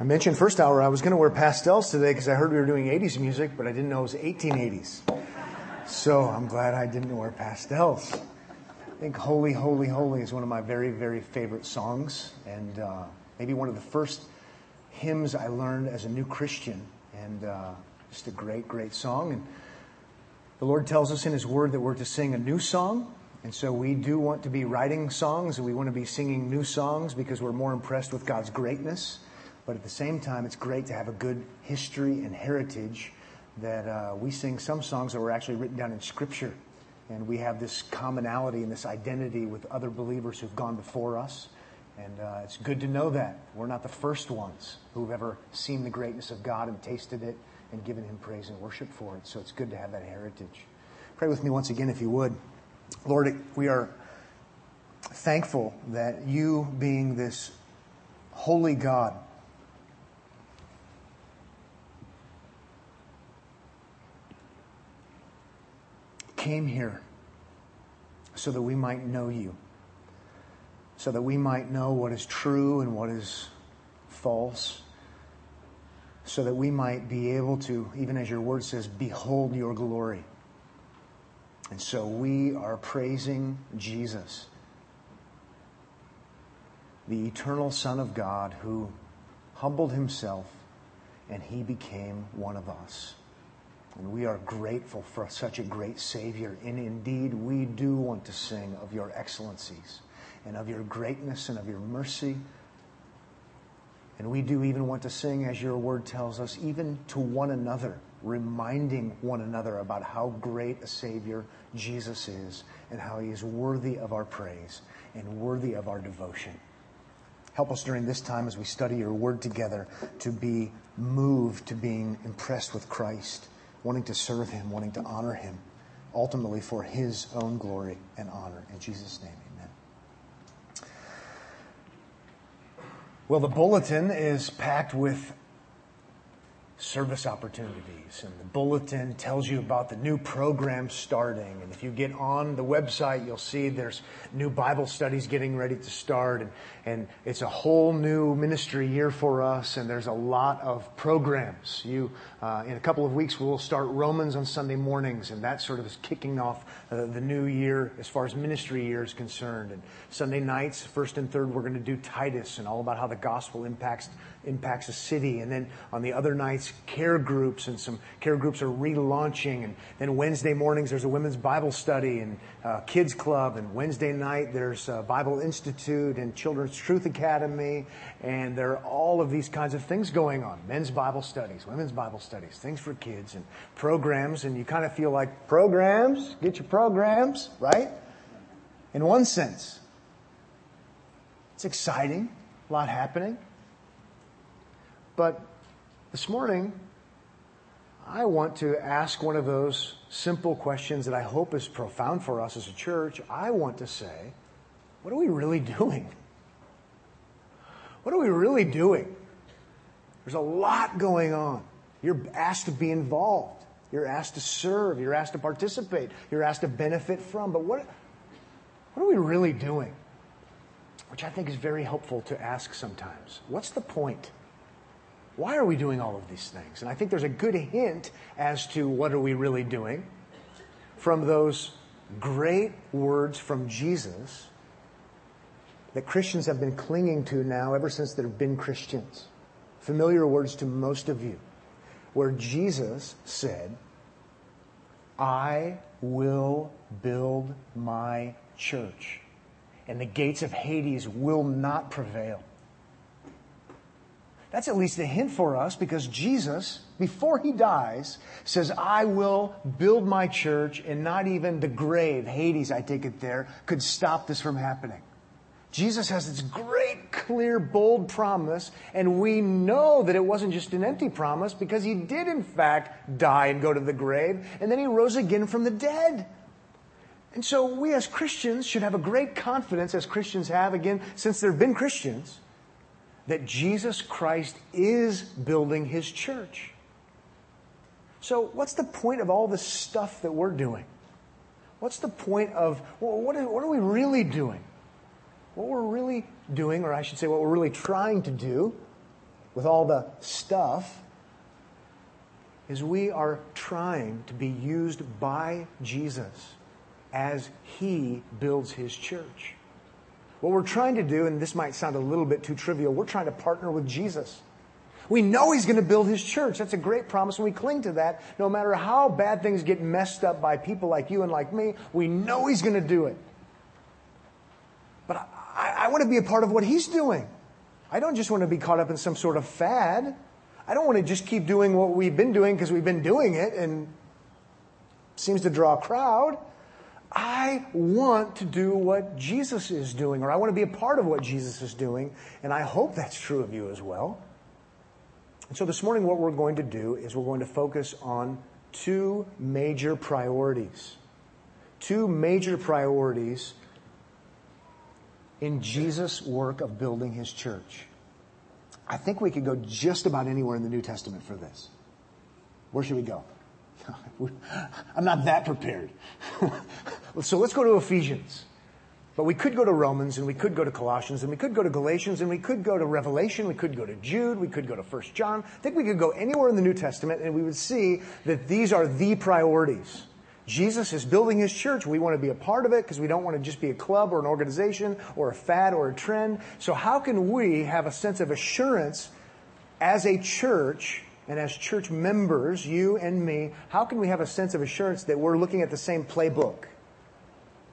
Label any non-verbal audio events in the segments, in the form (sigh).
I mentioned first hour I was going to wear pastels today because I heard we were doing 80s music, but I didn't know it was 1880s. So I'm glad I didn't wear pastels. I think Holy, Holy, Holy is one of my very, very favorite songs, and uh, maybe one of the first hymns I learned as a new Christian, and uh, just a great, great song. And the Lord tells us in His Word that we're to sing a new song, and so we do want to be writing songs, and we want to be singing new songs because we're more impressed with God's greatness. But at the same time, it's great to have a good history and heritage that uh, we sing some songs that were actually written down in Scripture. And we have this commonality and this identity with other believers who've gone before us. And uh, it's good to know that. We're not the first ones who've ever seen the greatness of God and tasted it and given Him praise and worship for it. So it's good to have that heritage. Pray with me once again, if you would. Lord, we are thankful that you, being this holy God, came here so that we might know you, so that we might know what is true and what is false, so that we might be able to, even as your word says, behold your glory. And so we are praising Jesus, the eternal Son of God who humbled himself and he became one of us. And we are grateful for such a great Savior. And indeed, we do want to sing of your excellencies and of your greatness and of your mercy. And we do even want to sing, as your word tells us, even to one another, reminding one another about how great a Savior Jesus is and how he is worthy of our praise and worthy of our devotion. Help us during this time as we study your word together to be moved to being impressed with Christ wanting to serve Him, wanting to honor Him, ultimately for His own glory and honor. In Jesus' name, amen. Well, the bulletin is packed with service opportunities. And the bulletin tells you about the new program starting. And if you get on the website, you'll see there's new Bible studies getting ready to start. And, and it's a whole new ministry year for us. And there's a lot of programs. You, uh, in a couple of weeks, we'll start Romans on Sunday mornings. And that sort of is kicking off uh, the new year as far as ministry year is concerned. And Sunday nights, first and third, we're going to do Titus and all about how the gospel impacts impacts a city. And then on the other nights, care groups and some care groups are relaunching. And then Wednesday mornings, there's a women's Bible study and uh, kids club. And Wednesday night, there's a Bible Institute and Children's Truth Academy. And there are all of these kinds of things going on. Men's Bible studies, women's Bible studies, things for kids and programs. And you kind of feel like programs, get your programs, right? In one sense. It's exciting, a lot happening. But this morning, I want to ask one of those simple questions that I hope is profound for us as a church. I want to say, what are we really (laughs) doing? What are we really doing? There's a lot going on. You're asked to be involved. You're asked to serve. You're asked to participate. You're asked to benefit from. But what, what are we really doing? Which I think is very helpful to ask sometimes. What's the point? Why are we doing all of these things? And I think there's a good hint as to what are we really doing from those great words from Jesus that Christians have been clinging to now ever since there have been Christians. Familiar words to most of you, where Jesus said, I will build my church, and the gates of Hades will not prevail. That's at least a hint for us because Jesus, before he dies, says, I will build my church and not even the grave, Hades, I take it there, could stop this from happening. Jesus has this great, clear, bold promise, and we know that it wasn't just an empty promise because he did in fact die and go to the grave, and then he rose again from the dead. And so we as Christians should have a great confidence, as Christians have, again, since there have been Christians, that Jesus Christ is building his church. So, what's the point of all this stuff that we're doing? What's the point of what are we really doing? What we're really doing, or I should say, what we're really trying to do, with all the stuff is we are trying to be used by Jesus as he builds his church. What we're trying to do, and this might sound a little bit too trivial, we're trying to partner with Jesus. We know he's going to build his church. That's a great promise, and we cling to that. No matter how bad things get messed up by people like you and like me, we know he's going to do it. But I, I, I want to be a part of what he's doing. I don't just want to be caught up in some sort of fad. I don't want to just keep doing what we've been doing because we've been doing it and seems to draw a crowd. I want to do what Jesus is doing, or I want to be a part of what Jesus is doing, and I hope that's true of you as well. And so this morning, what we're going to do is we're going to focus on two major priorities. Two major priorities in Jesus' work of building his church. I think we could go just about anywhere in the New Testament for this. Where should we go? (laughs) I'm not that prepared. (laughs) so let's go to Ephesians. But we could go to Romans and we could go to Colossians and we could go to Galatians and we could go to Revelation, we could go to Jude, we could go to 1 John. I think we could go anywhere in the New Testament and we would see that these are the priorities. Jesus is building his church. We want to be a part of it because we don't want to just be a club or an organization or a fad or a trend. So how can we have a sense of assurance as a church and as church members, you and me, how can we have a sense of assurance that we're looking at the same playbook?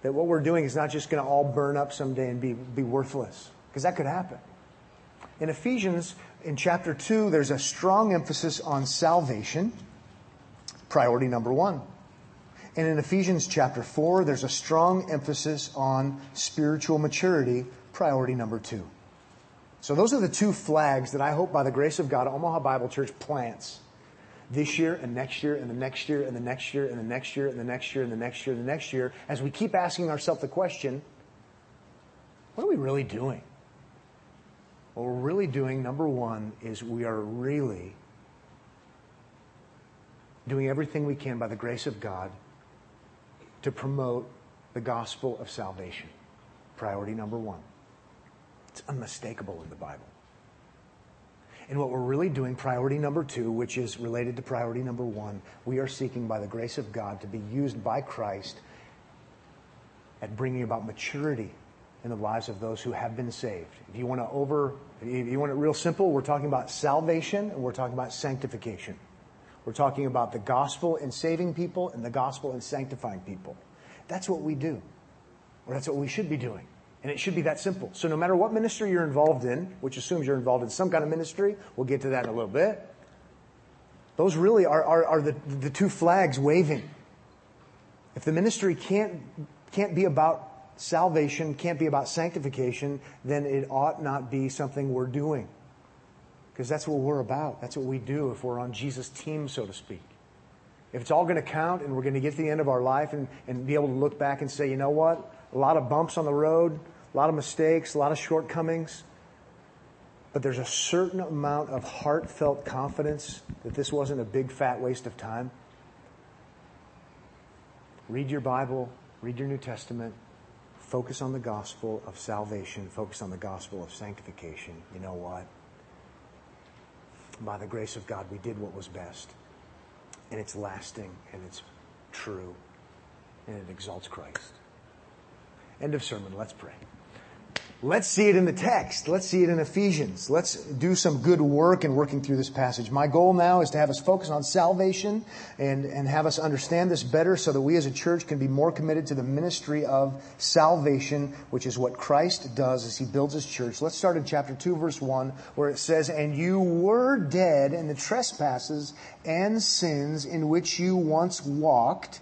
That what we're doing is not just going to all burn up someday and be, be worthless? Because that could happen. In Ephesians, in chapter 2, there's a strong emphasis on salvation, priority number one. And in Ephesians chapter 4, there's a strong emphasis on spiritual maturity, priority number two. So those are the two flags that I hope by the grace of God, Omaha Bible Church plants this year and next year and the next year and the next year and the next year and the next year and the next year and the next year as we keep asking ourselves the question, what are we really doing? What we're really doing, number one, is we are really doing everything we can by the grace of God to promote the gospel of salvation. Priority number one. It's unmistakable in the Bible. And what we're really doing, priority number two, which is related to priority number one, we are seeking by the grace of God to be used by Christ at bringing about maturity in the lives of those who have been saved. If you want to over, if you want it real simple, we're talking about salvation and we're talking about sanctification. We're talking about the gospel and saving people and the gospel and sanctifying people. That's what we do. Or that's what we should be doing. And it should be that simple. So no matter what ministry you're involved in, which assumes you're involved in some kind of ministry, we'll get to that in a little bit. Those really are, are, are the, the two flags waving. If the ministry can't, can't be about salvation, can't be about sanctification, then it ought not be something we're doing. Because that's what we're about. That's what we do if we're on Jesus' team, so to speak. If it's all going to count and we're going to get to the end of our life and, and be able to look back and say, you know what? A lot of bumps on the road, a lot of mistakes, a lot of shortcomings. But there's a certain amount of heartfelt confidence that this wasn't a big fat waste of time. Read your Bible, read your New Testament, focus on the gospel of salvation, focus on the gospel of sanctification. You know what? by the grace of God, we did what was best. And it's lasting and it's true and it exalts Christ. End of sermon. Let's pray. Let's see it in the text. Let's see it in Ephesians. Let's do some good work in working through this passage. My goal now is to have us focus on salvation and, and have us understand this better so that we as a church can be more committed to the ministry of salvation, which is what Christ does as he builds his church. Let's start in chapter 2, verse 1, where it says, And you were dead in the trespasses and sins in which you once walked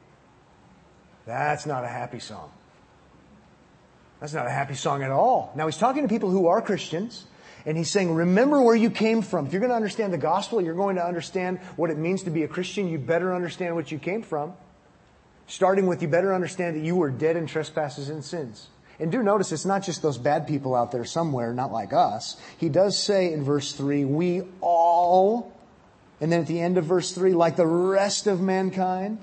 That's not a happy song. That's not a happy song at all. Now he's talking to people who are Christians, And he's saying, remember where you came from. If you're going to understand the gospel, you're going to understand what it means to be a Christian, you better understand what you came from. Starting with, you better understand that you were dead in trespasses and sins. And do notice it's not just those bad people out there somewhere, not like us. He does say in verse 3, we all, and then at the end of verse 3, like the rest of mankind.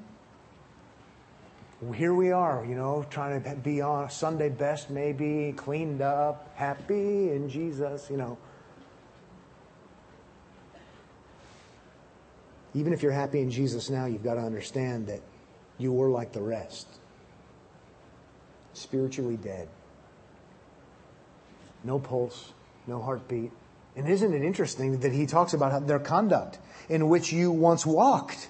Here we are, you know, trying to be on Sunday best, maybe, cleaned up, happy in Jesus, you know. Even if you're happy in Jesus now, you've got to understand that you were like the rest spiritually dead. No pulse, no heartbeat. And isn't it interesting that he talks about their conduct in which you once walked?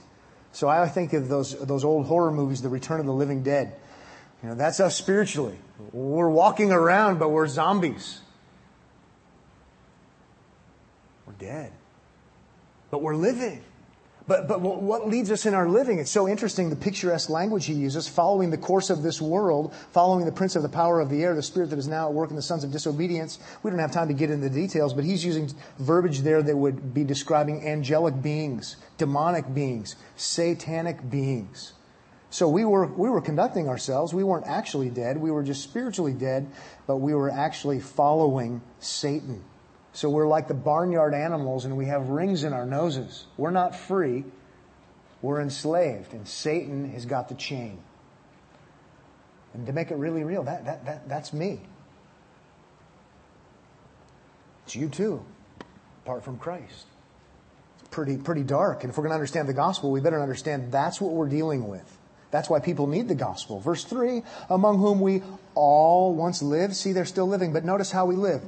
So I think of those, those old horror movies, The Return of the Living Dead. You know, that's us spiritually. We're walking around, but we're zombies. We're dead. But we're living. But, but what leads us in our living? It's so interesting, the picturesque language he uses, following the course of this world, following the prince of the power of the air, the spirit that is now at work in the sons of disobedience. We don't have time to get into the details, but he's using verbiage there that would be describing angelic beings, demonic beings, satanic beings. So we were, we were conducting ourselves. We weren't actually dead. We were just spiritually dead, but we were actually following Satan. So we're like the barnyard animals and we have rings in our noses. We're not free. We're enslaved and Satan has got the chain. And to make it really real, that, that, that, that's me. It's you too, apart from Christ. It's pretty, pretty dark. And if we're going to understand the gospel, we better understand that's what we're dealing with. That's why people need the gospel. Verse 3 among whom we all once lived. See, they're still living, but notice how we live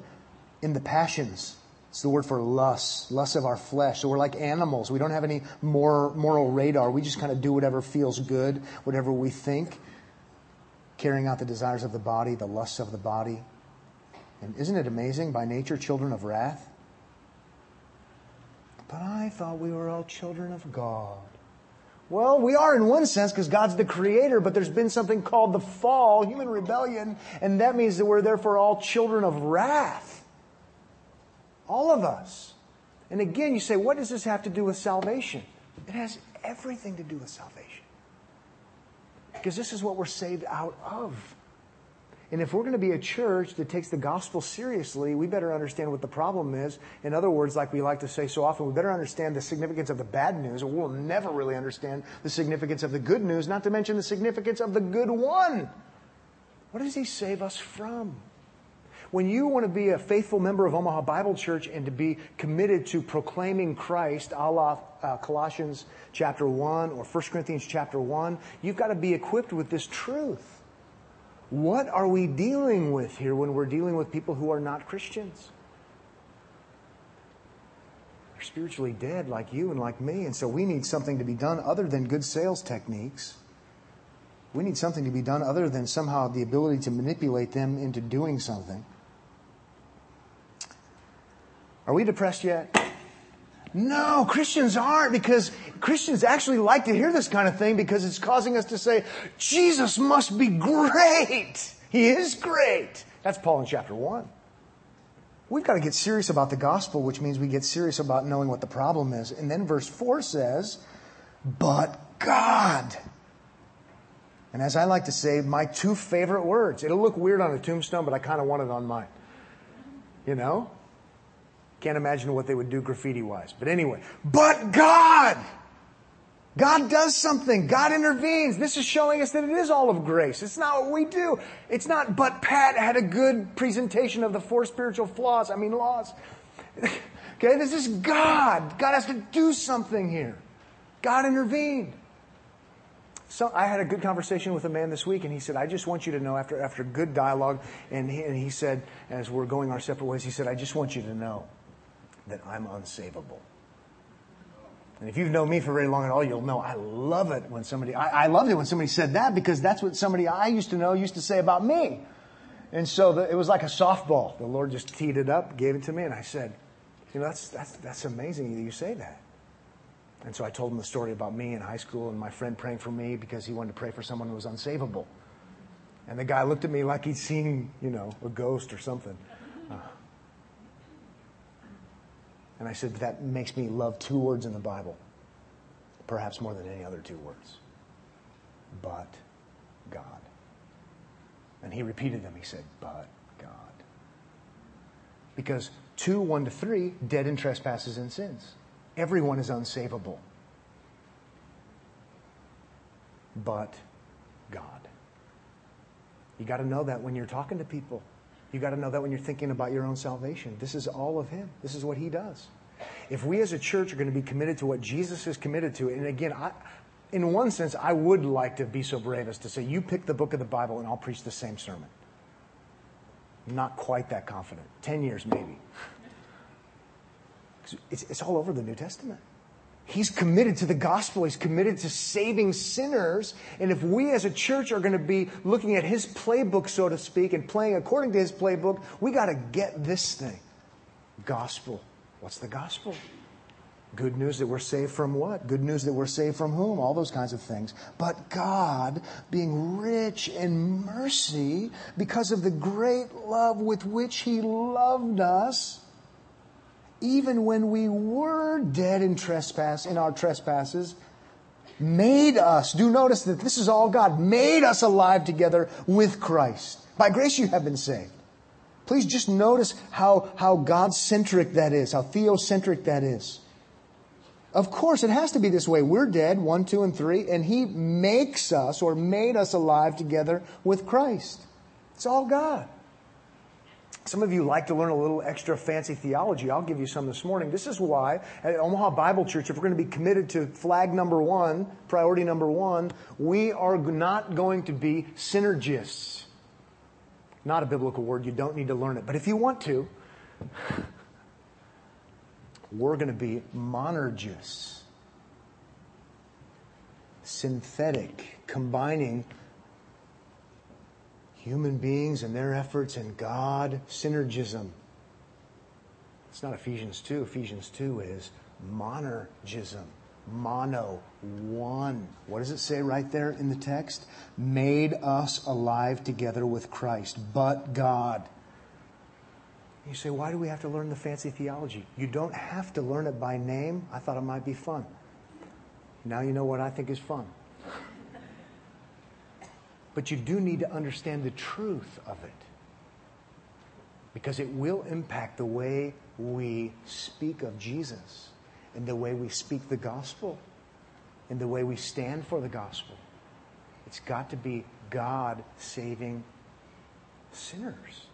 in the passions. It's the word for lust, lust of our flesh. So we're like animals. We don't have any moral radar. We just kind of do whatever feels good, whatever we think, carrying out the desires of the body, the lusts of the body. And isn't it amazing? By nature, children of wrath. But I thought we were all children of God. Well, we are in one sense because God's the creator, but there's been something called the fall, human rebellion, and that means that we're therefore all children of wrath. All of us. And again, you say, what does this have to do with salvation? It has everything to do with salvation. Because this is what we're saved out of. And if we're going to be a church that takes the gospel seriously, we better understand what the problem is. In other words, like we like to say so often, we better understand the significance of the bad news, or we'll never really understand the significance of the good news, not to mention the significance of the good one. What does he save us from? When you want to be a faithful member of Omaha Bible Church and to be committed to proclaiming Christ, a la uh, Colossians chapter 1 or 1 Corinthians chapter 1, you've got to be equipped with this truth. What are we dealing with here when we're dealing with people who are not Christians? They're spiritually dead like you and like me, and so we need something to be done other than good sales techniques. We need something to be done other than somehow the ability to manipulate them into doing something. Are we depressed yet? No, Christians aren't because Christians actually like to hear this kind of thing because it's causing us to say, Jesus must be great. He is great. That's Paul in chapter 1. We've got to get serious about the gospel, which means we get serious about knowing what the problem is. And then verse 4 says, But God. And as I like to say, my two favorite words. It'll look weird on a tombstone, but I kind of want it on mine. You know? Can't imagine what they would do graffiti wise. But anyway, but God! God does something. God intervenes. This is showing us that it is all of grace. It's not what we do. It's not, but Pat had a good presentation of the four spiritual flaws. I mean, laws. (laughs) okay, this is God. God has to do something here. God intervened. So I had a good conversation with a man this week, and he said, "I just want you to know after after good dialogue." And he, and he said, as we're going our separate ways, he said, "I just want you to know that I'm unsavable. And if you've known me for very long at all, you'll know I love it when somebody, I, I loved it when somebody said that because that's what somebody I used to know used to say about me. And so the, it was like a softball. The Lord just teed it up, gave it to me, and I said, you know, that's, that's, that's amazing that you say that. And so I told him the story about me in high school and my friend praying for me because he wanted to pray for someone who was unsavable. And the guy looked at me like he'd seen, you know, a ghost or something. Uh, And I said, That makes me love two words in the Bible, perhaps more than any other two words. But God. And he repeated them. He said, But God. Because 2, 1 to 3, dead in trespasses and sins. Everyone is unsavable. But God. You got to know that when you're talking to people. You got to know that when you're thinking about your own salvation. This is all of Him. This is what He does. If we as a church are going to be committed to what Jesus is committed to, and again, I, in one sense, I would like to be so brave as to say, you pick the book of the Bible and I'll preach the same sermon. not quite that confident. Ten years, maybe. It's, it's all over the New Testament. He's committed to the gospel. He's committed to saving sinners. And if we as a church are going to be looking at his playbook, so to speak, and playing according to his playbook, we got to get this thing. Gospel. What's the gospel? Good news that we're saved from what? Good news that we're saved from whom? All those kinds of things. But God, being rich in mercy, because of the great love with which He loved us, even when we were dead in trespass, in our trespasses, made us, do notice that this is all God, made us alive together with Christ. By grace you have been saved. Please just notice how, how God centric that is, how theocentric that is. Of course, it has to be this way. We're dead, one, two, and three, and He makes us or made us alive together with Christ. It's all God. Some of you like to learn a little extra fancy theology. I'll give you some this morning. This is why at Omaha Bible Church, if we're going to be committed to flag number one, priority number one, we are not going to be synergists. Not a biblical word. You don't need to learn it. But if you want to, we're going to be monergists. Synthetic, combining human beings and their efforts and God, synergism. It's not Ephesians 2. Ephesians 2 is monergism. Mono, one. What does it say right there in the text? Made us alive together with Christ, but God. You say, why do we have to learn the fancy theology? You don't have to learn it by name. I thought it might be fun. Now you know what I think is fun. But you do need to understand the truth of it. Because it will impact the way we speak of Jesus and the way we speak the gospel and the way we stand for the gospel. It's got to be God saving sinners.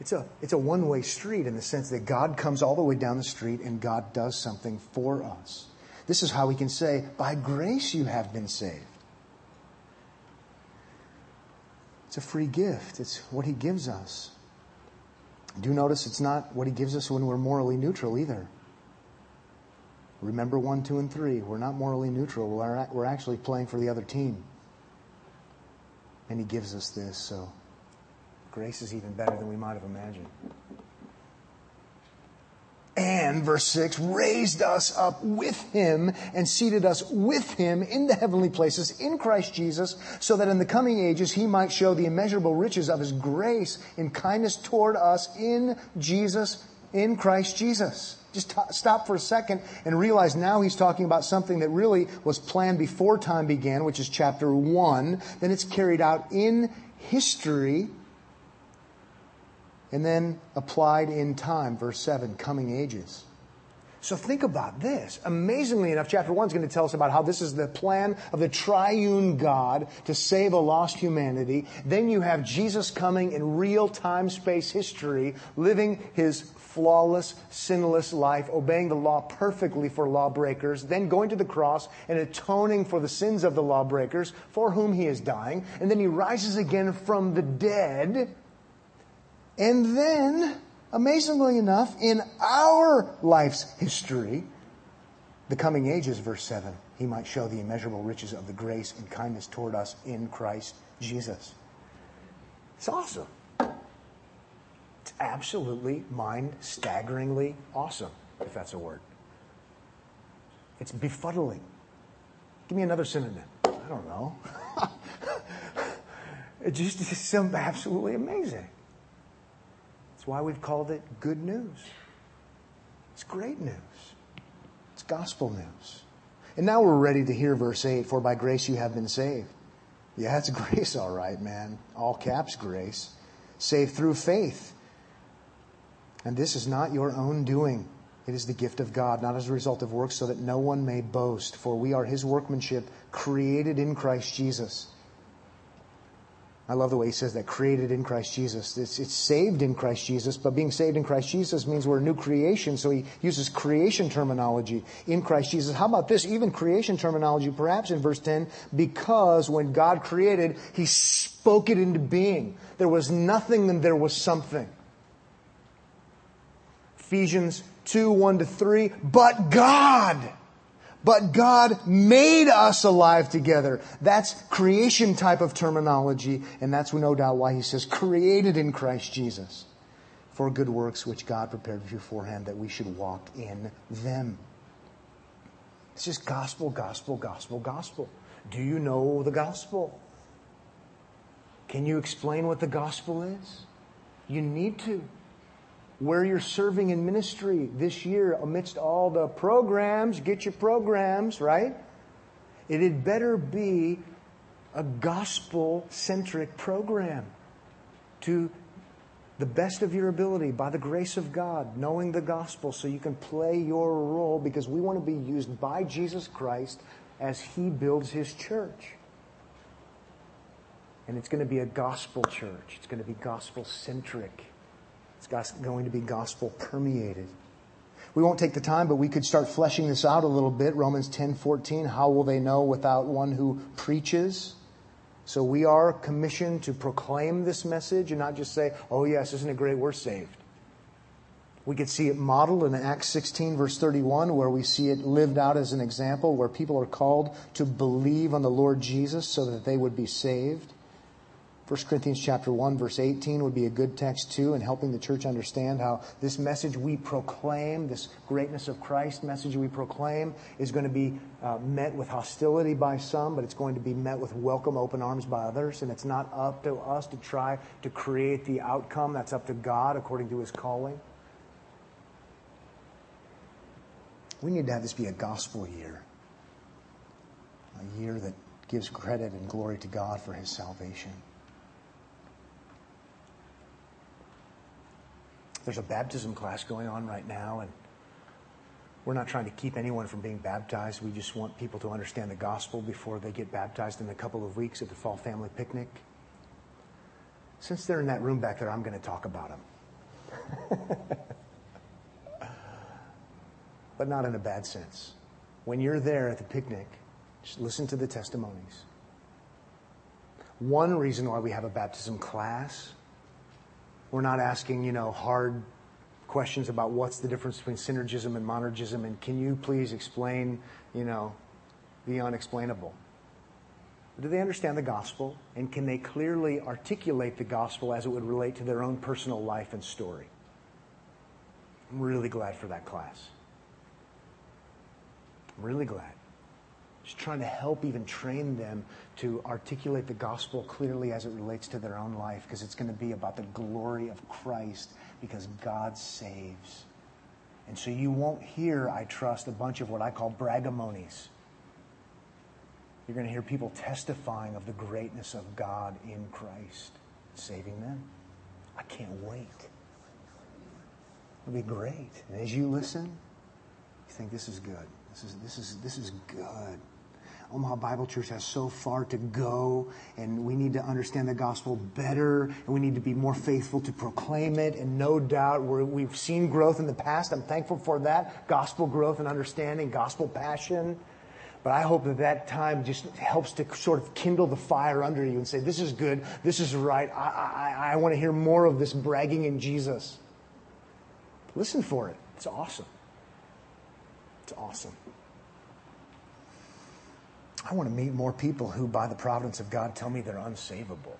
It's a, it's a one way street in the sense that God comes all the way down the street and God does something for us. This is how we can say, by grace you have been saved. It's a free gift, it's what He gives us. Do notice it's not what He gives us when we're morally neutral either. Remember 1, 2, and 3. We're not morally neutral. We're, we're actually playing for the other team. And He gives us this, so grace is even better than we might have imagined. And, verse 6, raised us up with him and seated us with him in the heavenly places in Christ Jesus, so that in the coming ages he might show the immeasurable riches of his grace in kindness toward us in Jesus, in Christ Jesus. Just t- stop for a second and realize now he's talking about something that really was planned before time began, which is chapter 1. Then it's carried out in history and then applied in time, verse 7, coming ages. So think about this. Amazingly enough, chapter 1 is going to tell us about how this is the plan of the triune God to save a lost humanity. Then you have Jesus coming in real time space history, living his flawless, sinless life, obeying the law perfectly for lawbreakers, then going to the cross and atoning for the sins of the lawbreakers for whom he is dying. And then he rises again from the dead and then, amazingly enough, in our life's history, the coming ages, verse 7, he might show the immeasurable riches of the grace and kindness toward us in Christ Jesus. It's awesome. It's absolutely mind staggeringly awesome, if that's a word. It's befuddling. Give me another synonym. I don't know. (laughs) it just is some absolutely amazing. That's why we've called it good news. It's great news. It's gospel news. And now we're ready to hear verse 8 For by grace you have been saved. Yeah, it's (laughs) grace, all right, man. All caps grace. Saved through faith. And this is not your own doing. It is the gift of God, not as a result of works, so that no one may boast. For we are his workmanship, created in Christ Jesus I love the way he says that created in Christ Jesus. It's, it's, saved in Christ Jesus, but being saved in Christ Jesus means we're a new creation. So he uses creation terminology in Christ Jesus. How about this? Even creation terminology, perhaps in verse 10, because when God created, he spoke it into being. There was nothing and there was something. Ephesians 2, 1 to 3, but God but God made us alive together. That's creation type of terminology, and that's no doubt why he says created in Christ Jesus for good works which God prepared beforehand that we should walk in them. It's just gospel, gospel, gospel, gospel. Do you know the gospel? Can you explain what the gospel is? You need to where you're serving in ministry this year amidst all the programs, get your programs, right? It had better be a gospel centric program to the best of your ability by the grace of God, knowing the gospel so you can play your role because we want to be used by Jesus Christ as he builds his church. And it's going to be a gospel church. It's going to be gospel centric. It's going to be gospel permeated. We won't take the time, but we could start fleshing this out a little bit. Romans 10 14. How will they know without one who preaches? So we are commissioned to proclaim this message and not just say, oh, yes, isn't it great? We're saved. We could see it modeled in Acts 16, verse 31, where we see it lived out as an example, where people are called to believe on the Lord Jesus so that they would be saved. 1 Corinthians chapter 1 verse 18 would be a good text too in helping the church understand how this message we proclaim, this greatness of Christ message we proclaim is going to be uh, met with hostility by some, but it's going to be met with welcome open arms by others. And it's not up to us to try to create the outcome. That's up to God according to his calling. We need to have this be a gospel year. A year that gives credit and glory to God for his salvation. There's a baptism class going on right now, and we're not trying to keep anyone from being baptized. We just want people to understand the gospel before they get baptized in a couple of weeks at the fall family picnic. Since they're in that room back there, I'm going to talk about them. (laughs) but not in a bad sense. When you're there at the picnic, just listen to the testimonies. One reason why we have a baptism class we're not asking, you know, hard questions about what's the difference between synergism and monergism and can you please explain, you know, the unexplainable. Do they understand the gospel and can they clearly articulate the gospel as it would relate to their own personal life and story? I'm really glad for that class. I'm really glad. Just trying to help even train them to articulate the gospel clearly as it relates to their own life because it's going to be about the glory of Christ because God saves. And so you won't hear, I trust, a bunch of what I call bragamonies. You're going to hear people testifying of the greatness of God in Christ, saving them. I can't wait. It'll be great. And as you listen, you think this is good. This is, this is, this is good. Omaha Bible Church has so far to go, and we need to understand the gospel better, and we need to be more faithful to proclaim it. And no doubt we have seen growth in the past. I'm thankful for that gospel growth and understanding, gospel passion. But I hope that that time just helps to sort of kindle the fire under you and say, This is good, this is right. I, I, I want to hear more of this bragging in Jesus. Listen for it. It's awesome. It's awesome. I want to meet more people who, by the providence of God, tell me they're unsavable.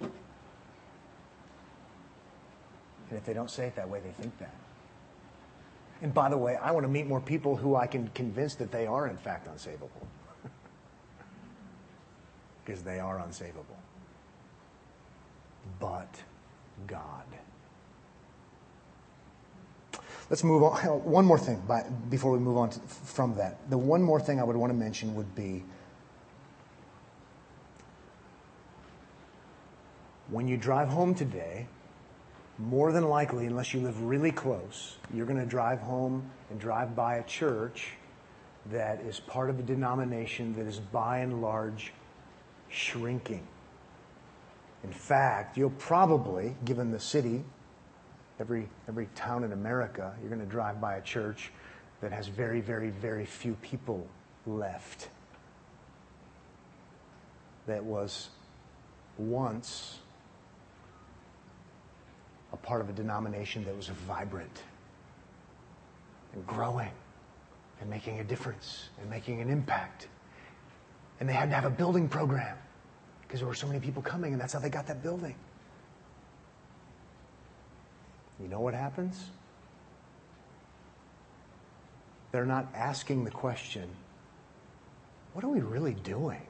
And if they don't say it that way, they think that. And by the way, I want to meet more people who I can convince that they are, in fact, unsavable. (laughs) because they are unsavable. But God. Let's move on. One more thing by, before we move on to, from that. The one more thing I would want to mention would be when you drive home today, more than likely, unless you live really close, you're going to drive home and drive by a church that is part of a denomination that is by and large shrinking. In fact, you'll probably, given the city every, every town in America, you're going to drive by a church that has very, very, very few people left. That was once a part of a denomination that was vibrant and growing and making a difference and making an impact. And they had to have a building program because there were so many people coming, and that's how they got that building. You know what happens? They're not asking the question, what are we really doing?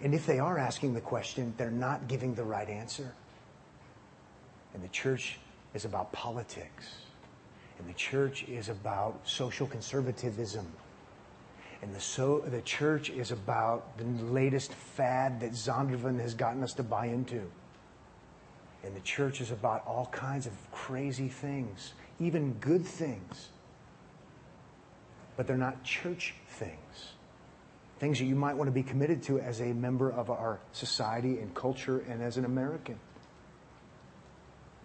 And if they are asking the question, they're not giving the right answer. And the church is about politics. And the church is about social conservatism. And the, so, the church is about the latest fad that Zondervan has gotten us to buy into. And the church is about all kinds of crazy things, even good things. But they're not church things. Things that you might want to be committed to as a member of our society and culture and as an American.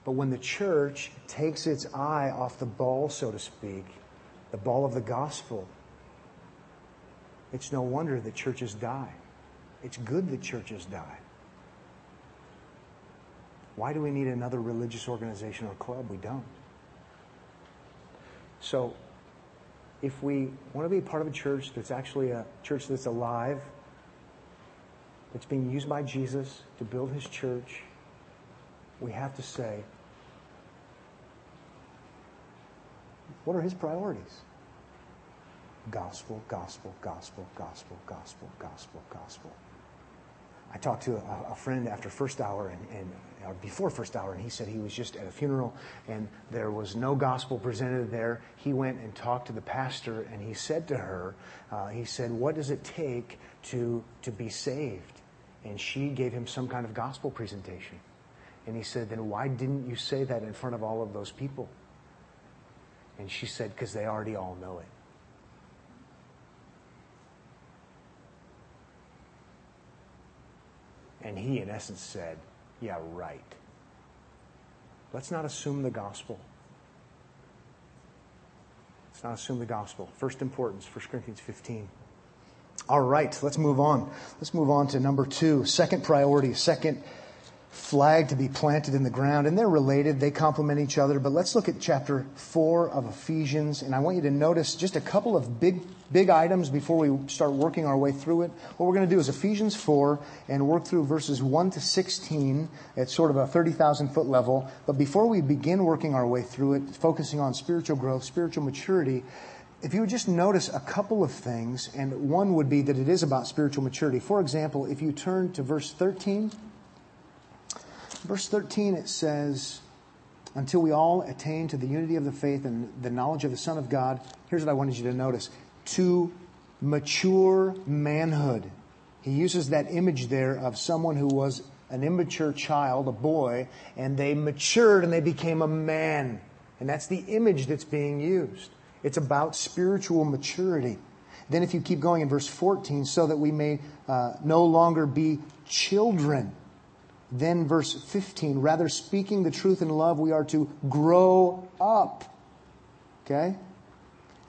But when the church takes its eye off the ball, so to speak, the ball of the gospel, it's no wonder that churches die. It's good that churches die. Why do we need another religious organization or club? We don't. So, if we want to be part of a church that's actually a church that's alive, that's being used by Jesus to build his church, we have to say, what are his priorities? Gospel, gospel, gospel, gospel, gospel, gospel, gospel. I talked to a, a friend after first hour and, and or before first hour, and he said he was just at a funeral and there was no gospel presented there. He went and talked to the pastor, and he said to her, uh, he said, "What does it take to to be saved?" And she gave him some kind of gospel presentation, and he said, "Then why didn't you say that in front of all of those people?" And she said, "Because they already all know it." And he, in essence, said, Yeah, right. Let's not assume the gospel. Let's not assume the gospel. First importance, 1 Corinthians 15. All right, let's move on. Let's move on to number two. Second priority, second flag to be planted in the ground. And they're related, they complement each other. But let's look at chapter 4 of Ephesians. And I want you to notice just a couple of big, big items before we start working our way through it. What we're going to do is Ephesians 4 and work through verses 1 to 16 at sort of a 30,000 foot level. But before we begin working our way through it, focusing on spiritual growth, spiritual maturity, if you would just notice a couple of things, and one would be that it is about spiritual maturity. For example, if you turn to verse 13, Verse 13, it says, Until we all attain to the unity of the faith and the knowledge of the Son of God. Here's what I wanted you to notice to mature manhood. He uses that image there of someone who was an immature child, a boy, and they matured and they became a man. And that's the image that's being used. It's about spiritual maturity. Then, if you keep going in verse 14, so that we may uh, no longer be children then, verse 15, rather speaking the truth in love, we are to grow up. Okay?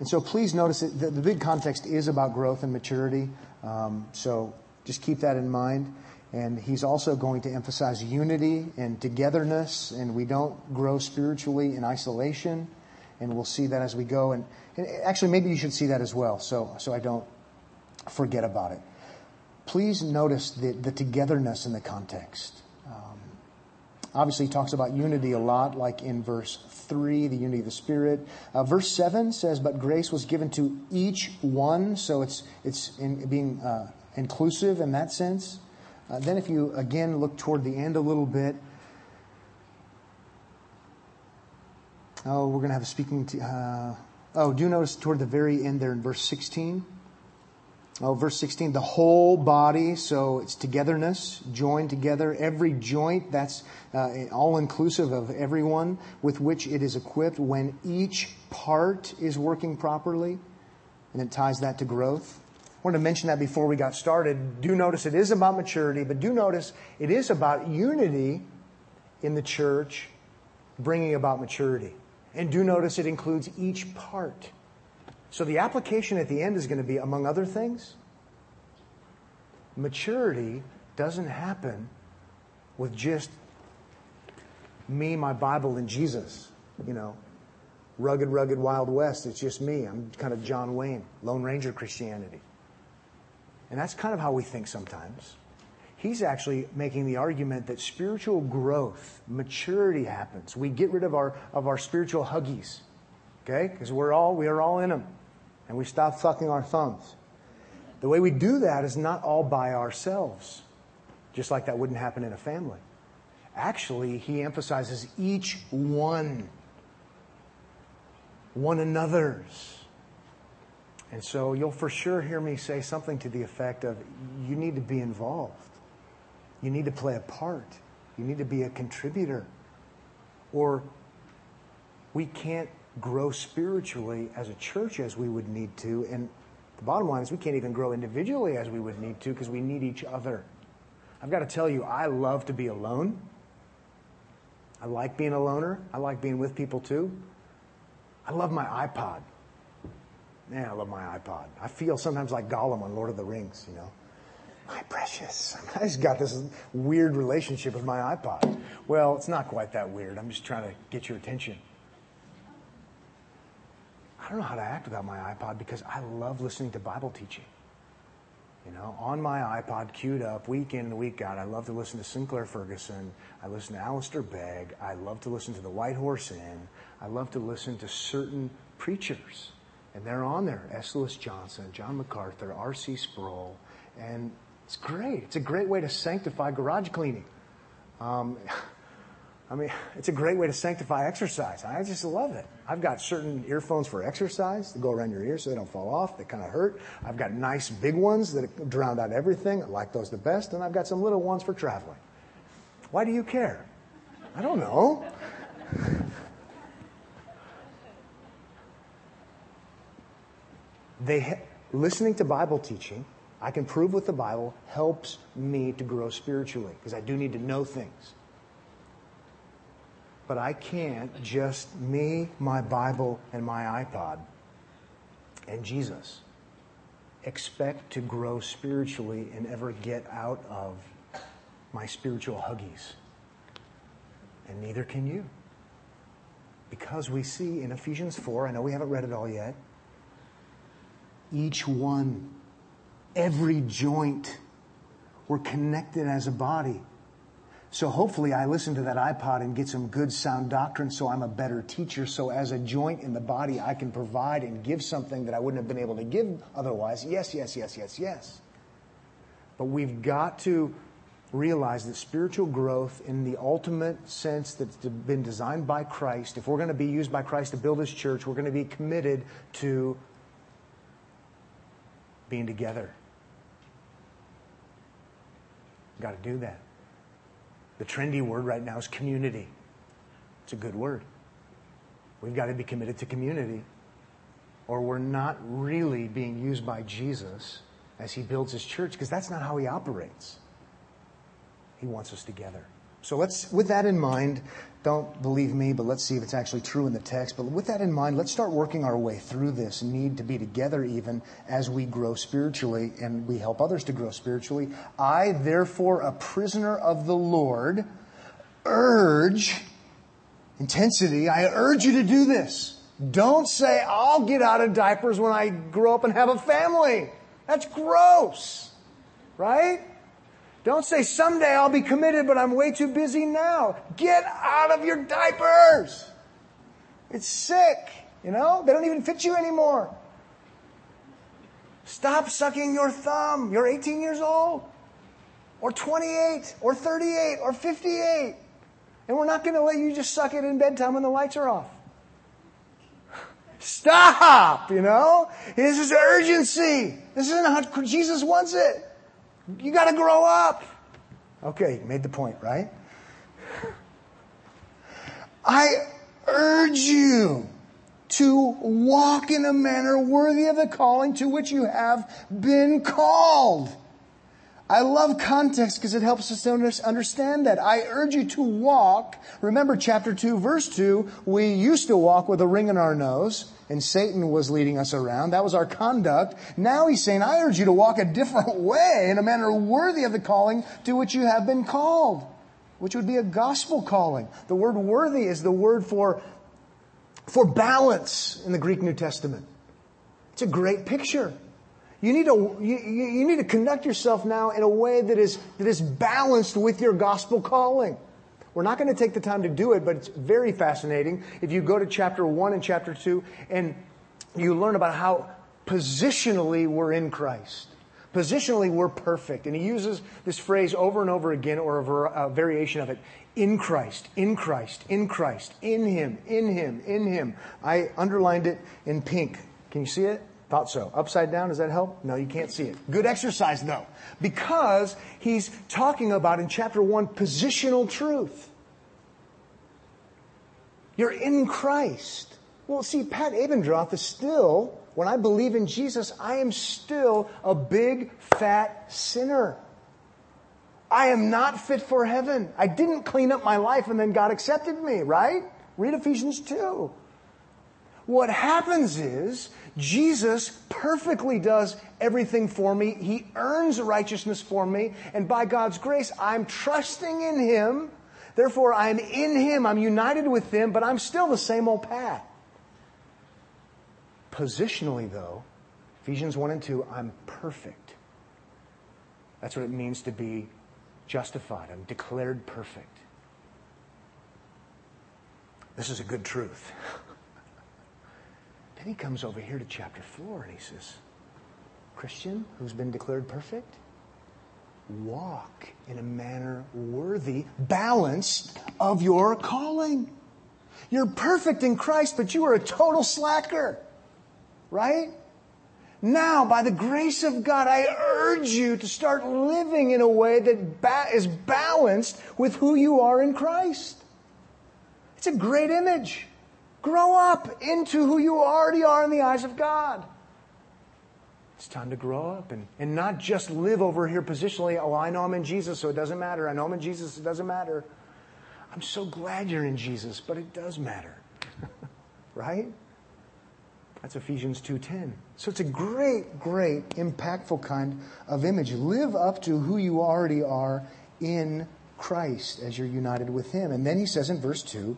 And so please notice that the, big context is about growth and maturity. Um, so just keep that in mind. And he's also going to emphasize unity and togetherness, and we don't grow spiritually in isolation. And we'll see that as we go. And, and actually, maybe you should see that as well, so, so I don't forget about it. Please notice the, the togetherness in the context. Obviously, he talks about unity a lot, like in verse 3, the unity of the Spirit. Uh, verse 7 says, But grace was given to each one, so it's, it's in being uh, inclusive in that sense. Uh, then, if you again look toward the end a little bit, Oh, we're going to have a speaking. T- uh, oh, do notice toward the very end there in verse 16? Oh, verse 16, the whole body, so it's togetherness, joined together. Every joint, that's uh, all inclusive of everyone with which it is equipped when each part is working properly. And it ties that to growth. I wanted to mention that before we got started. Do notice it is about maturity, but do notice it is about unity in the church, bringing about maturity. And do notice it includes each part. So the application at the end is going to be, among other things, maturity doesn't happen with just me, my Bible, and Jesus. You know, rugged, rugged Wild West. It's just me. I'm kind of John Wayne, Lone Ranger Christianity. And that's kind of how we think sometimes. He's actually making the argument that spiritual growth, maturity happens. We get rid of our, of our spiritual huggies, okay? Because we're all, we are all in them. And we stop sucking our thumbs. The way we do that is not all by ourselves, just like that wouldn't happen in a family. Actually, he emphasizes each one, one another's. And so you'll for sure hear me say something to the effect of you need to be involved. You need to play a part. You need to be a contributor. Or we can't grow spiritually as a church as we would need to. And the bottom line is we can't even grow individually as we would need to because we need each other. I've got to tell you, I love to be alone. I like being a loner. I like being with people too. I love my iPod. Man, I love my iPod. I feel sometimes like Gollum on Lord of the Rings, you know my precious. (laughs) I just got this weird relationship with my iPod. Well, it's not quite that weird. I'm just trying to get your attention. I don't know how to act without my iPod because I love listening to Bible teaching. You know, on my iPod, queued up week in and week out. I love to listen to Sinclair Ferguson. I listen to Alistair Begg. I love to listen to the White Horse Inn. I love to listen to certain preachers. And they're on there. S. Lewis Johnson, John MacArthur, R.C. Sproul. And it's great. It's a great way to sanctify garage cleaning. Um, (laughs) I mean, (laughs) it's a great way to sanctify exercise. I just love it. I've got certain earphones for exercise that go around your ears so they don't fall off. They kind of hurt. I've got nice big ones that drown out everything. I like those the best. And I've got some little ones for traveling. Why do you care? I don't know. (laughs) they listening to Bible teaching I can prove with the Bible helps me to grow spiritually because I do need to know things. But I can't just me, my Bible, and my iPod and Jesus expect to grow spiritually and ever get out of my spiritual huggies. And neither can you. Because we see in Ephesians 4, I know we haven't read it all yet, each one every joint. We're connected as a body. So hopefully I listen to that iPod and get some good sound doctrine so I'm a better teacher. So as a joint in the body, I can provide and give something that I wouldn't have been able to give otherwise. Yes, yes, yes, yes, yes. But we've got to realize that spiritual growth in the ultimate sense that's been designed by Christ, if we're going to be used by Christ to build his church, we're going to be committed to being together Got to do that. The trendy word right now is community. It's a good word. We've got to be committed to community, or we're not really being used by Jesus as he builds his church, because that's not how he operates. He wants us together. So let's, with that in mind, don't believe me, but let's see if it's actually true in the text. But with that in mind, let's start working our way through this need to be together even as we grow spiritually and we help others to grow spiritually. I, therefore, a prisoner of the Lord, urge intensity. I urge you to do this. Don't say, I'll get out of diapers when I grow up and have a family. That's gross. Right? Don't say someday I'll be committed, but I'm way too busy now. Get out of your diapers. It's sick, you know? They don't even fit you anymore. Stop sucking your thumb. You're 18 years old, or 28, or 38, or 58. And we're not going to let you just suck it in bedtime when the lights are off. Stop, you know? This is urgency. This isn't how Jesus wants it. You gotta grow up. Okay, made the point, right? I urge you to walk in a manner worthy of the calling to which you have been called. I love context because it helps us understand that. I urge you to walk. Remember chapter 2 verse 2, we used to walk with a ring in our nose and Satan was leading us around. That was our conduct. Now he's saying, I urge you to walk a different (laughs) way in a manner worthy of the calling to which you have been called, which would be a gospel calling. The word worthy is the word for for balance in the Greek New Testament. It's a great picture. You need to, you, you need to conduct yourself now in a way that is, that is balanced with your gospel calling. We're not going to take the time to do it, but it's very fascinating. If you go to chapter 1 and chapter 2 and you learn about how positionally we're in Christ. Positionally, we're perfect. And he uses this phrase over and over again, or a, a variation of it in Christ, in Christ, in Christ, in Him, in Him, in Him. I underlined it in pink. Can you see it? Thought so. Upside down, does that help? No, you can't see it. Good exercise though. Because he's talking about in chapter one, positional truth. You're in Christ. Well, see, Pat Abendroth is still, when I believe in Jesus, I am still a big, fat sinner. I am not fit for heaven. I didn't clean up my life and then God accepted me, right? Read Ephesians 2. What happens is Jesus perfectly does everything for me. He earns righteousness for me. And by God's grace, I'm trusting in Him. Therefore, I'm in Him. I'm united with Him, but I'm still the same old path. Positionally, though, Ephesians 1 and 2, I'm perfect. That's what it means to be justified. I'm declared perfect. This is a good truth. (laughs) then he comes over here to chapter 4 and he says, Christian who's been declared perfect, walk in a manner worthy, balanced of your calling. You're perfect in Christ, but you are a total slacker. Right? Now, by the grace of God, I urge you to start living in a way that ba- is balanced with who you are in Christ. It's a great image. Grow up into who you already are in the eyes of God. It's time to grow up and, and not just live over here positionally. Oh, I know I'm in Jesus, so it doesn't matter. I know I'm in Jesus, it doesn't matter. I'm so glad you're in Jesus, but it does matter. (laughs) right? That's Ephesians 2:10. So it's a great, great, impactful kind of image. Live up to who you already are in Christ as you're united with Him. And then he says in verse 2,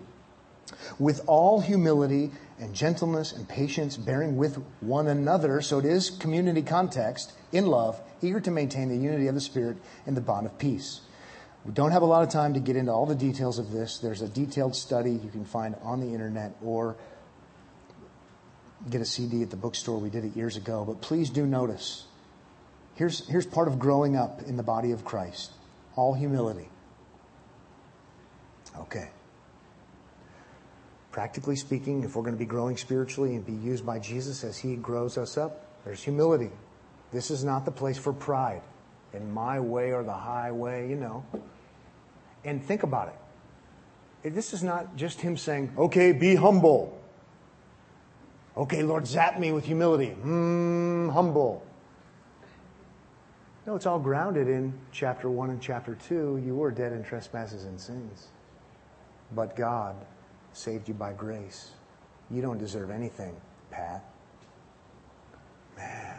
with all humility and gentleness and patience, bearing with one another. So it is community context in love, eager to maintain the unity of the Spirit in the bond of peace. We don't have a lot of time to get into all the details of this. There's a detailed study you can find on the internet or get a CD at the bookstore. We did it years ago. But please do notice here's, here's part of growing up in the body of Christ all humility. Okay. Practically speaking, if we're going to be growing spiritually and be used by Jesus as He grows us up, there's humility. This is not the place for pride. In my way or the highway, you know. And think about it. This is not just Him saying, okay, be humble. Okay, Lord, zap me with humility. Mmm, humble. No, it's all grounded in chapter 1 and chapter 2. You were dead in trespasses and sins. But God saved you by grace. You don't deserve anything, Pat. Man,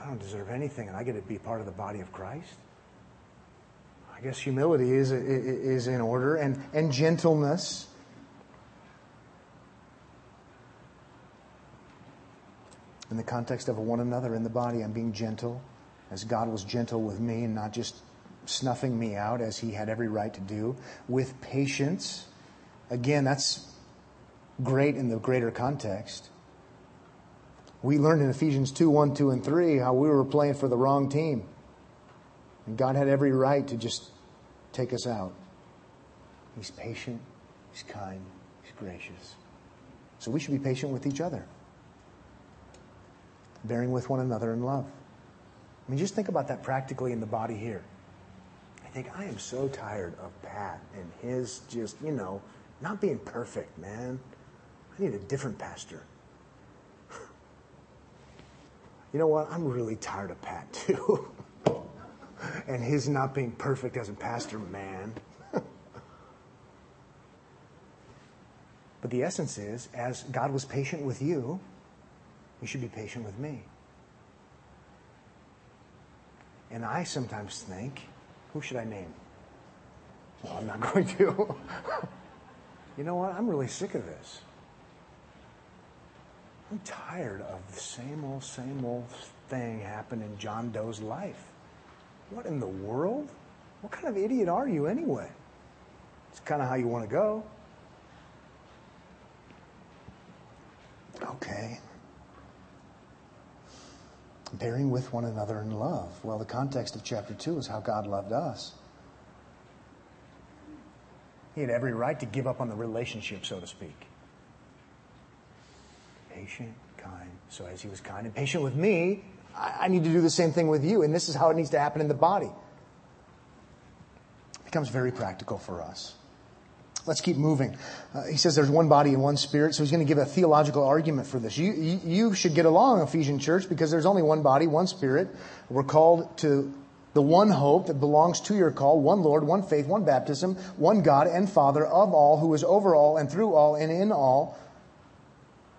I don't deserve anything, and I get to be part of the body of Christ. I guess humility is, is in order, and, and gentleness. in the context of one another in the body. I'm being gentle as God was gentle with me and not just snuffing me out as he had every right to do. With patience. Again, that's great in the greater context. We learned in Ephesians 2 1, 2, and 3 how we were playing for the wrong team. And God had every right to just take us out. He's patient, He's kind, He's gracious. So we should be patient with each other, bearing with one another in love. I mean, just think about that practically in the body here. I think I am so tired of Pat and his just, you know, not being perfect, man. I need a different pastor. (laughs) You know what? I'm really tired of Pat too. (laughs) and his not being perfect as a pastor, man. (laughs) but the essence is, as God was patient with you, you should be patient with me. And I sometimes think, who should I name? Well, I'm not going to. You know what? I'm really sick of this. I'm tired of the same old, same old thing happen in John Doe's life. What in the world? What kind of idiot are you anyway? It's kind of how you want to go. Okay. Bearing with one another in love. Well, the context of chapter 2 is how God loved us. He had every right to give up on the relationship, so to speak. Patient, kind. So as he was kind and patient with me, I, need to do the same thing with you. And this is how it needs to happen in the body. It becomes very practical for us. Let's keep moving. Uh, he says there's one body and one spirit, so he's going to give a theological argument for this. You, you, you should get along, Ephesian church, because there's only one body, one spirit. We're called to the one hope that belongs to your call, one Lord, one faith, one baptism, one God and Father of all, who is over all and through all and in all.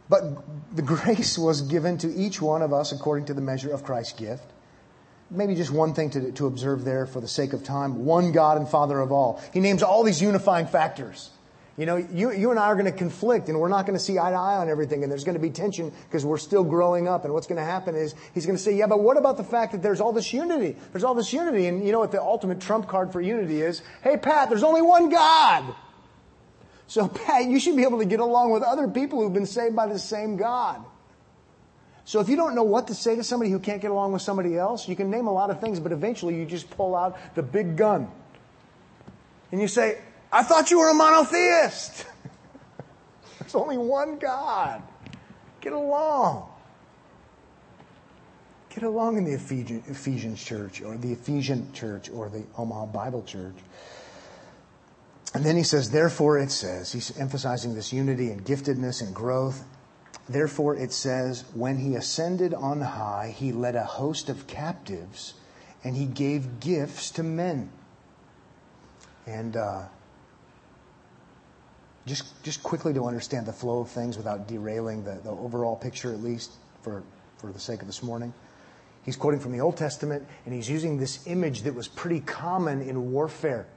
But the (laughs) grace was given to each one of us according to the measure of Christ's gift. Maybe just one thing to, to observe there for the sake of time. One God and Father of all. He names all these unifying factors. You know, you, you and I are going to conflict and we're not going to see eye to eye on everything and there's going to be tension because we're still growing up. And what's going to happen is he's going to say, yeah, but what about the fact that there's all this unity? There's all this unity. And you know what the ultimate trump card for unity is? Hey, Pat, there's only one God. So, (laughs) Pat, you should be able to get along with other people who've been saved by the same God. So if you don't know what to say to somebody who can't get along with somebody else, you can name a lot of things, but eventually you just pull out the big gun. And you say, I thought you were a monotheist. (laughs) There's only one God. Get along. Get along in the Ephesian, Ephesians church or the Ephesian church or the Omaha Bible church. And then he says, therefore it says, he's emphasizing this unity and giftedness and growth. Therefore it says, when he ascended on high, he led a host of captives and he gave gifts to men. And uh, just, just quickly to understand the flow of things without derailing the, the overall picture, at least for, for the sake of this morning. He's quoting from the Old Testament and he's using this image that was pretty common in warfare.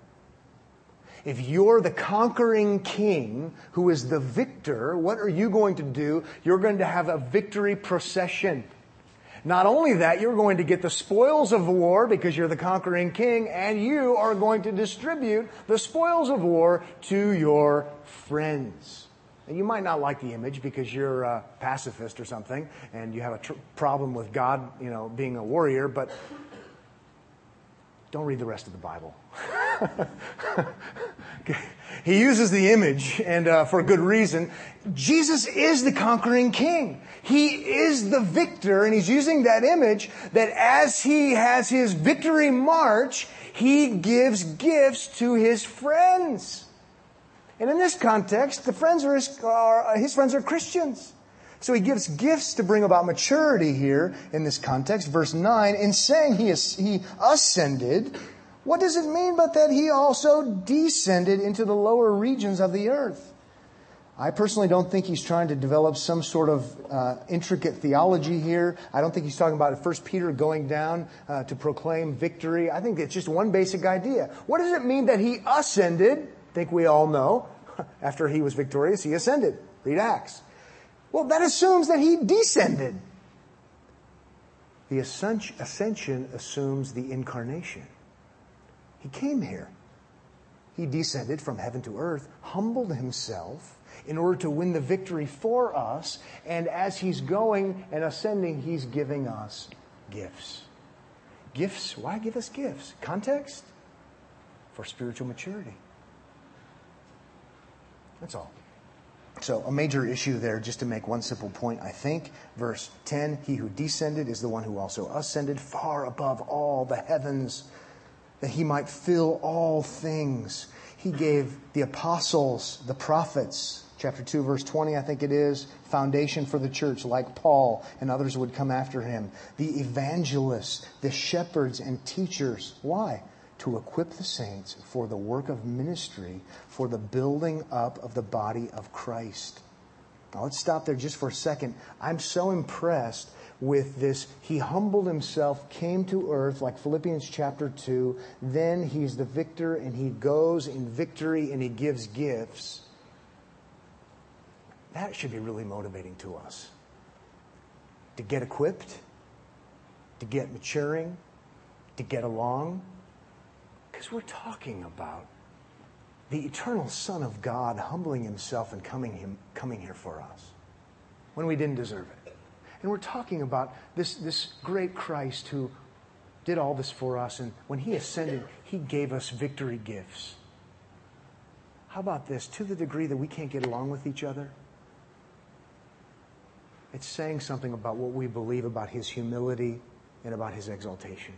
If you're the conquering king who is the victor, what are you going to do? You're going to have a victory procession. Not only that, you're going to get the spoils of war because you're the conquering king and you are going to distribute the spoils of war to your friends. And you might not like the image because you're a pacifist or something and you have a tr- problem with God, you know, being a warrior, but don't read the rest of the Bible. (laughs) he uses the image, and uh, for a good reason. Jesus is the conquering king. He is the victor, and he's using that image that as he has his victory march, he gives gifts to his friends. And in this context, the friends are his, are, his friends are Christians. So he gives gifts to bring about maturity here in this context. Verse 9, in saying he, he ascended, what does it mean but that he also descended into the lower regions of the earth? I personally don't think he's trying to develop some sort of uh, intricate theology here. I don't think he's talking about First Peter going down uh, to proclaim victory. I think it's just one basic idea. What does it mean that he ascended? I think we all know. (laughs) After he was victorious, he ascended. Read Acts. Well, that assumes that he descended. The ascension assumes the incarnation. He came here. He descended from heaven to earth, humbled himself in order to win the victory for us. And as he's going and ascending, he's giving us gifts. Gifts, why give us gifts? Context? For spiritual maturity. That's all. So, a major issue there, just to make one simple point, I think. Verse 10 He who descended is the one who also ascended far above all the heavens, that he might fill all things. He gave the apostles, the prophets, chapter 2, verse 20, I think it is, foundation for the church, like Paul and others would come after him. The evangelists, the shepherds and teachers. Why? To equip the saints for the work of ministry, for the building up of the body of Christ. Now let's stop there just for a second. I'm so impressed with this. He humbled himself, came to earth, like Philippians chapter 2. Then he's the victor and he goes in victory and he gives gifts. That should be really motivating to us. To get equipped, to get maturing, to get along, because we're talking about the eternal Son of God humbling himself and coming, him, coming here for us when we didn't deserve it. And we're talking about this, this great Christ who did all this for us. And when he ascended, he gave us victory gifts. How about this? To the degree that we can't get along with each other, it's saying something about what we believe about his humility and about his exaltation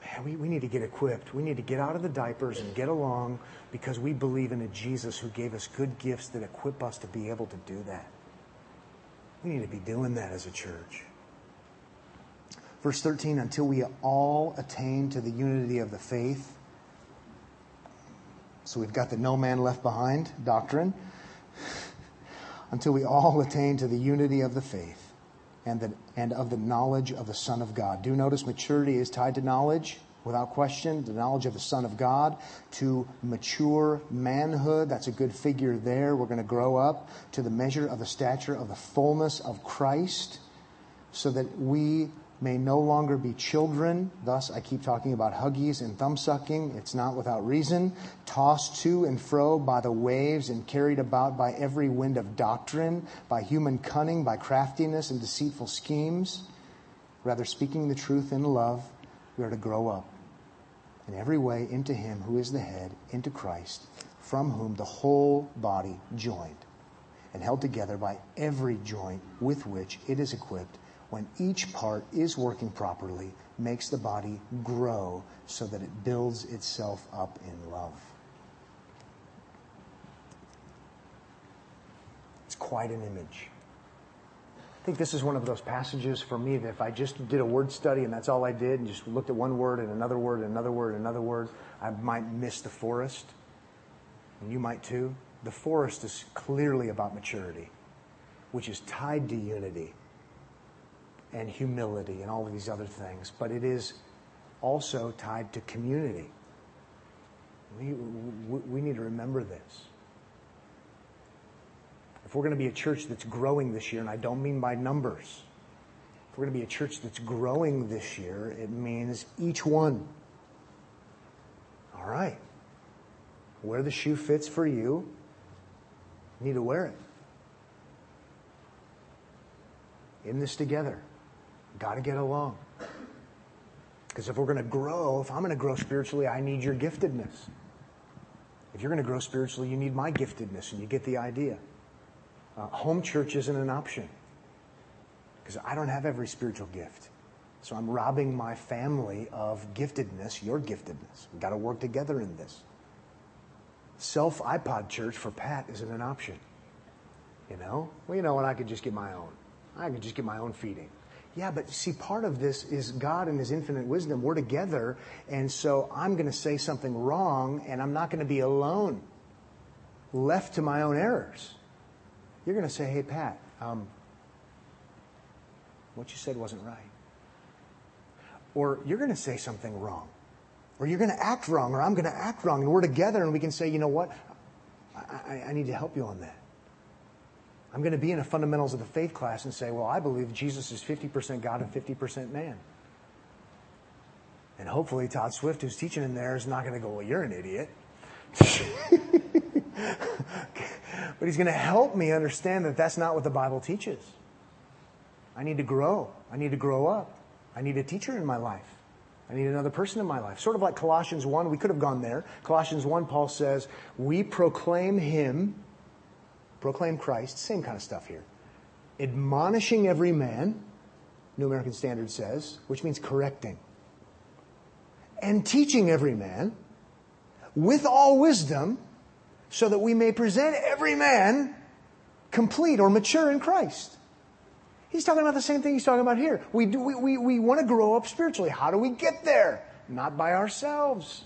man, we, we need to get equipped. We need to get out of the diapers and get along because we believe in a Jesus who gave us good gifts that equip us to be able to do that. We need to be doing that as a church. Verse 13, until we all attain to the unity of the faith. So we've got the no man left behind doctrine. (laughs) until we all attain to the unity of the faith and, the, and of the knowledge of the Son of God. Do notice maturity is tied to knowledge, without question, the knowledge of the Son of God, to mature manhood. That's a good figure there. We're going to grow up to the measure of the stature of the fullness of Christ, so that we may no longer be children. Thus, I keep talking about huggies and thumb sucking. It's not without reason. Tossed to and fro by the waves and carried about by every wind of doctrine, by human cunning, by craftiness and deceitful schemes. Rather, speaking the truth in love, we are to grow up in every way into Him who is the head, into Christ, from whom the whole body joined and held together by every joint with which it is equipped when each part is working properly, makes the body grow so that it builds itself up in love. It's quite an image. I think this is one of those passages for me that if I just did a word study and that's all I did and just looked at one word and another word and another word and another word, I might miss the forest. And you might too. The forest is clearly about maturity, which is tied to unity and humility and all of these other things, but it is also tied to community. We, we need to remember this. If we're going to be a church that's growing this year, and I don't mean by numbers, if we're going to be a church that's growing this year, it means each one. All right. Where the shoe fits for you, you need to wear it. In this together. Got to get along. Because if we're going to grow, if I'm going to grow spiritually, I need your giftedness. If you're going to grow spiritually, you need my giftedness, and you get the idea. Uh, home church isn't an option because I don't have every spiritual gift. So I'm robbing my family of giftedness, your giftedness. We've got to work together in this. Self iPod church for Pat isn't an option. You know? Well, you know what? I could just get my own. I could just get my own feeding. Yeah, but see, part of this is God and His infinite wisdom. We're together, and so I'm going to say something wrong, and I'm not going to be alone, left to my own errors. You're going to say, hey, Pat, um, what you said wasn't right. Or you're going to say something wrong. Or you're going to act wrong, or I'm going to act wrong, and we're together, and we can say, you know what? I, I, I need to help you on that. I'm going to be in a fundamentals of the faith class and say, well, I believe Jesus is 50% God and 50% man. And hopefully Todd Swift, who's teaching in there, is not going to go, well, you're an idiot. (laughs) but he's going to help me understand that that's not what the Bible teaches. I need to grow. I need to grow up. I need a teacher in my life. I need another person in my life. Sort of like Colossians 1, we could have gone there. Colossians 1, Paul says, We proclaim him proclaim Christ, same kind of stuff here. Admonishing every man, New American Standard says, which means correcting. And teaching every man with all wisdom, so that we may present every man complete or mature in Christ. He's talking about the same thing he's talking about here. We, do, we, we, we want to grow up spiritually. How do we get there? Not by ourselves.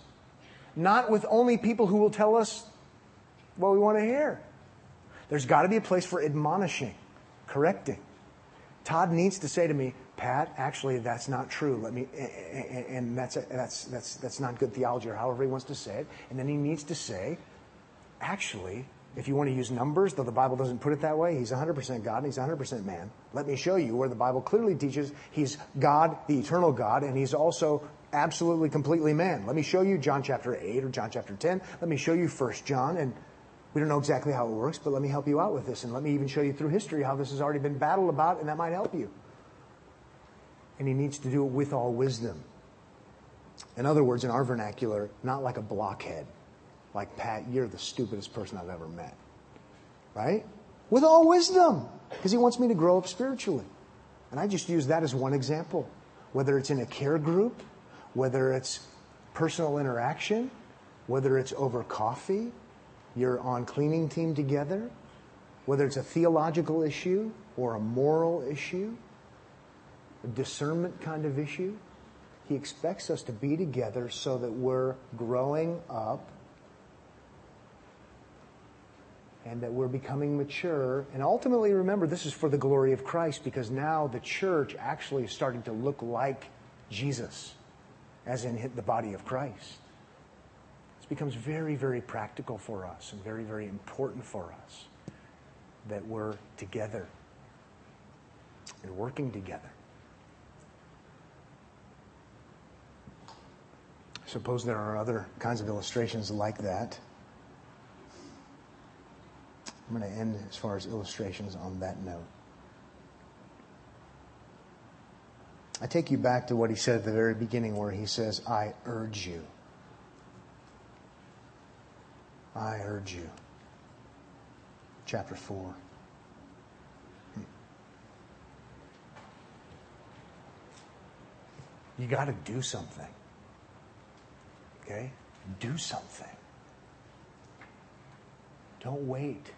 Not with only people who will tell us what we want to hear. There's got to be a place for admonishing, correcting. Todd needs to say to me, Pat, actually, that's not true. Let me, and that's, that's, that's, that's not good theology or however he wants to say it. And then he needs to say, actually, if you want to use numbers, though the Bible doesn't put it that way, he's 100% God and he's 100% man. Let me show you where the Bible clearly teaches he's God, the eternal God, and he's also absolutely completely man. Let me show you John chapter 8 or John chapter 10. Let me show you 1 John and we don't know exactly how it works, but let me help you out with this and let me even show you through history how this has already been battled about and that might help you. And he needs to do it with all wisdom. In other words, in our vernacular, not like a blockhead like, Pat, you're the stupidest person I've ever met. Right? With all wisdom, because he wants me to grow up spiritually. And I just use that as one example. Whether it's in a care group, whether it's personal interaction, whether it's over coffee, you're on cleaning team together, whether it's a theological issue or a moral issue, a discernment kind of issue, he expects us to be together so that we're growing up and that we're becoming mature. And ultimately, remember, this is for the glory of Christ because now the church actually is starting to look like Jesus, as in the body of Christ. This becomes very, very practical for us and very, very important for us that we're together and working together. I Suppose there are other kinds of illustrations like that. I'm going to end as far as illustrations on that note. I take you back to what he said at the very beginning, where he says, I urge you. I urge you. Chapter 4. Hmm. You got to do something. Okay? Do something. Don't wait.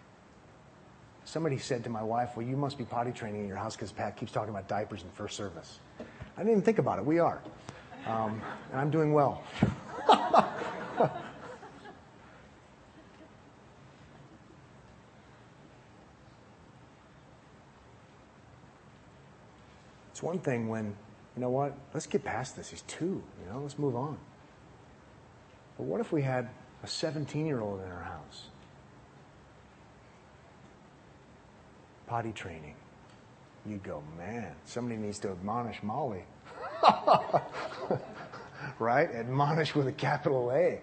Somebody said to my wife, Well, you must be potty training in your house because Pat keeps talking about diapers in first service. I didn't even think about it. We are. Um, and I'm doing well. It's one thing when, you know what, let's get past this. He's two, you know, let's move on. But what if we had a 17 year old in our house? potty training. You go, man, somebody needs to admonish Molly. (laughs) right? Admonish with a capital A.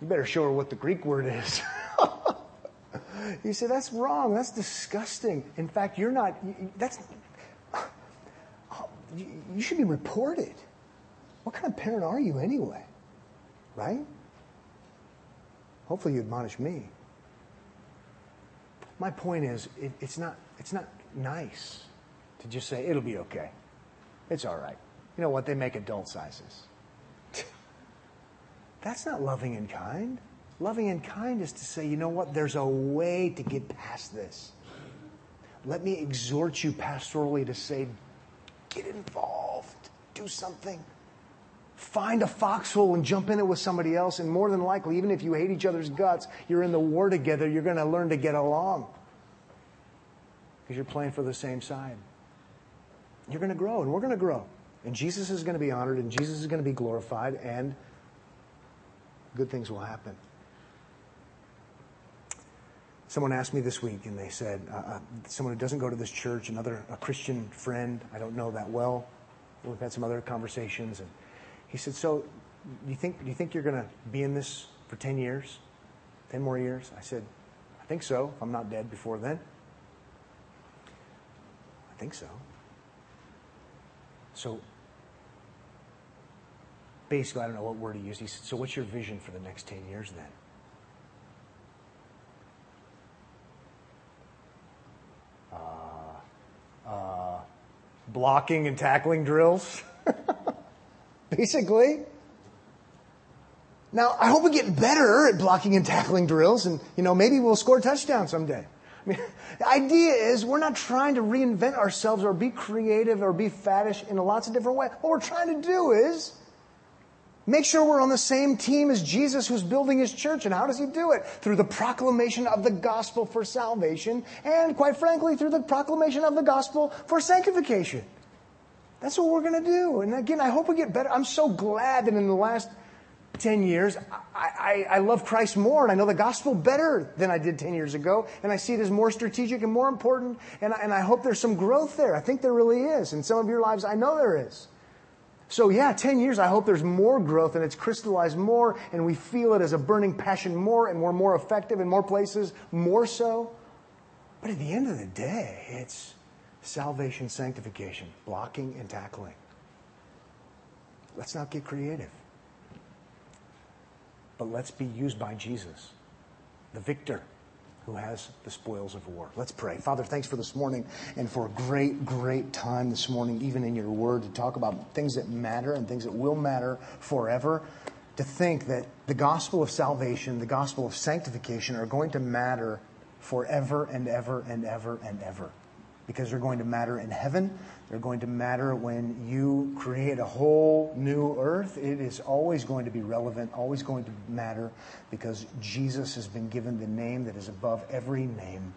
You better show her what the Greek word is. (laughs) you say, that's wrong. That's disgusting. In fact, you're not, that's, you should be reported. What kind of parent are you anyway? Right? Hopefully you admonish me. My point is, it, it's, not, it's not nice to just say, it'll be okay. It's all right. You know what? They make adult sizes. (laughs) That's not loving and kind. Loving and kind is to say, you know what? There's a way to get past this. Let me exhort you pastorally to say, get involved, do something. Find a foxhole and jump in it with somebody else. And more than likely, even if you hate each other's guts, you're in the war together. You're going to learn to get along because you're playing for the same side. You're going to grow, and we're going to grow. And Jesus is going to be honored, and Jesus is going to be glorified, and good things will happen. Someone asked me this week, and they said, uh, uh, someone who doesn't go to this church, another a Christian friend, I don't know that well. We've had some other conversations, and he said, "So, do you think do you think you're going to be in this for ten years, ten more years?" I said, "I think so. If I'm not dead before then." I think so. So, basically, I don't know what word he used. He said, "So, what's your vision for the next ten years then?" Uh, blocking and tackling drills. (laughs) Basically. Now, I hope we get better at blocking and tackling drills, and you know, maybe we'll score a touchdown someday. I mean, (laughs) the idea is we're not trying to reinvent ourselves or be creative or be faddish in lots of different ways. What we're trying to do is make sure we're on the same team as Jesus who's building his church. And how does he do it? Through the proclamation of the gospel for salvation and, quite frankly, through the proclamation of the gospel for sanctification. That's what we're going to do. And again, I hope we get better. I'm so glad that in the last 10 years, I, I, I, love Christ more and I know the gospel better than I did 10 years ago. And I see it as more strategic and more important. And I, and I hope there's some growth there. I think there really is. In some of your lives, I know there is. So, yeah, 10 years, I hope there's more growth and it's crystallized more and we feel it as a burning passion more and we're more effective in more places, more so. But at the end of the day, it's salvation, sanctification, blocking and tackling. Let's not get creative but let's be used by Jesus, the victor who has the spoils of war. Let's pray. Father, thanks for this morning and for a great, great time this morning, even in your word, to talk about things that matter and things that will matter forever. To think that the gospel of salvation, the gospel of sanctification are going to matter forever and ever and ever and ever because they're going to matter in heaven. They're going to matter when you create a whole new earth. It is always going to be relevant, always going to matter because Jesus has been given the name that is above every name.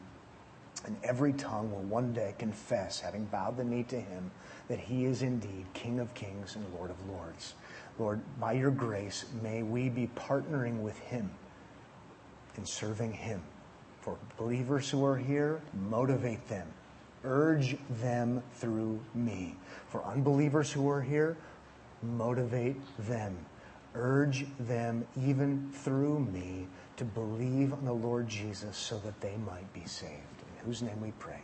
And every tongue will one day confess, having bowed the knee to him, that he is indeed King of kings and Lord of lords. Lord, by your grace, may we be partnering with him in serving him. For believers who are here, motivate them Urge them through me. For unbelievers who are here, motivate them. Urge them even through me to believe on the Lord Jesus so that they might be saved. In whose name we pray.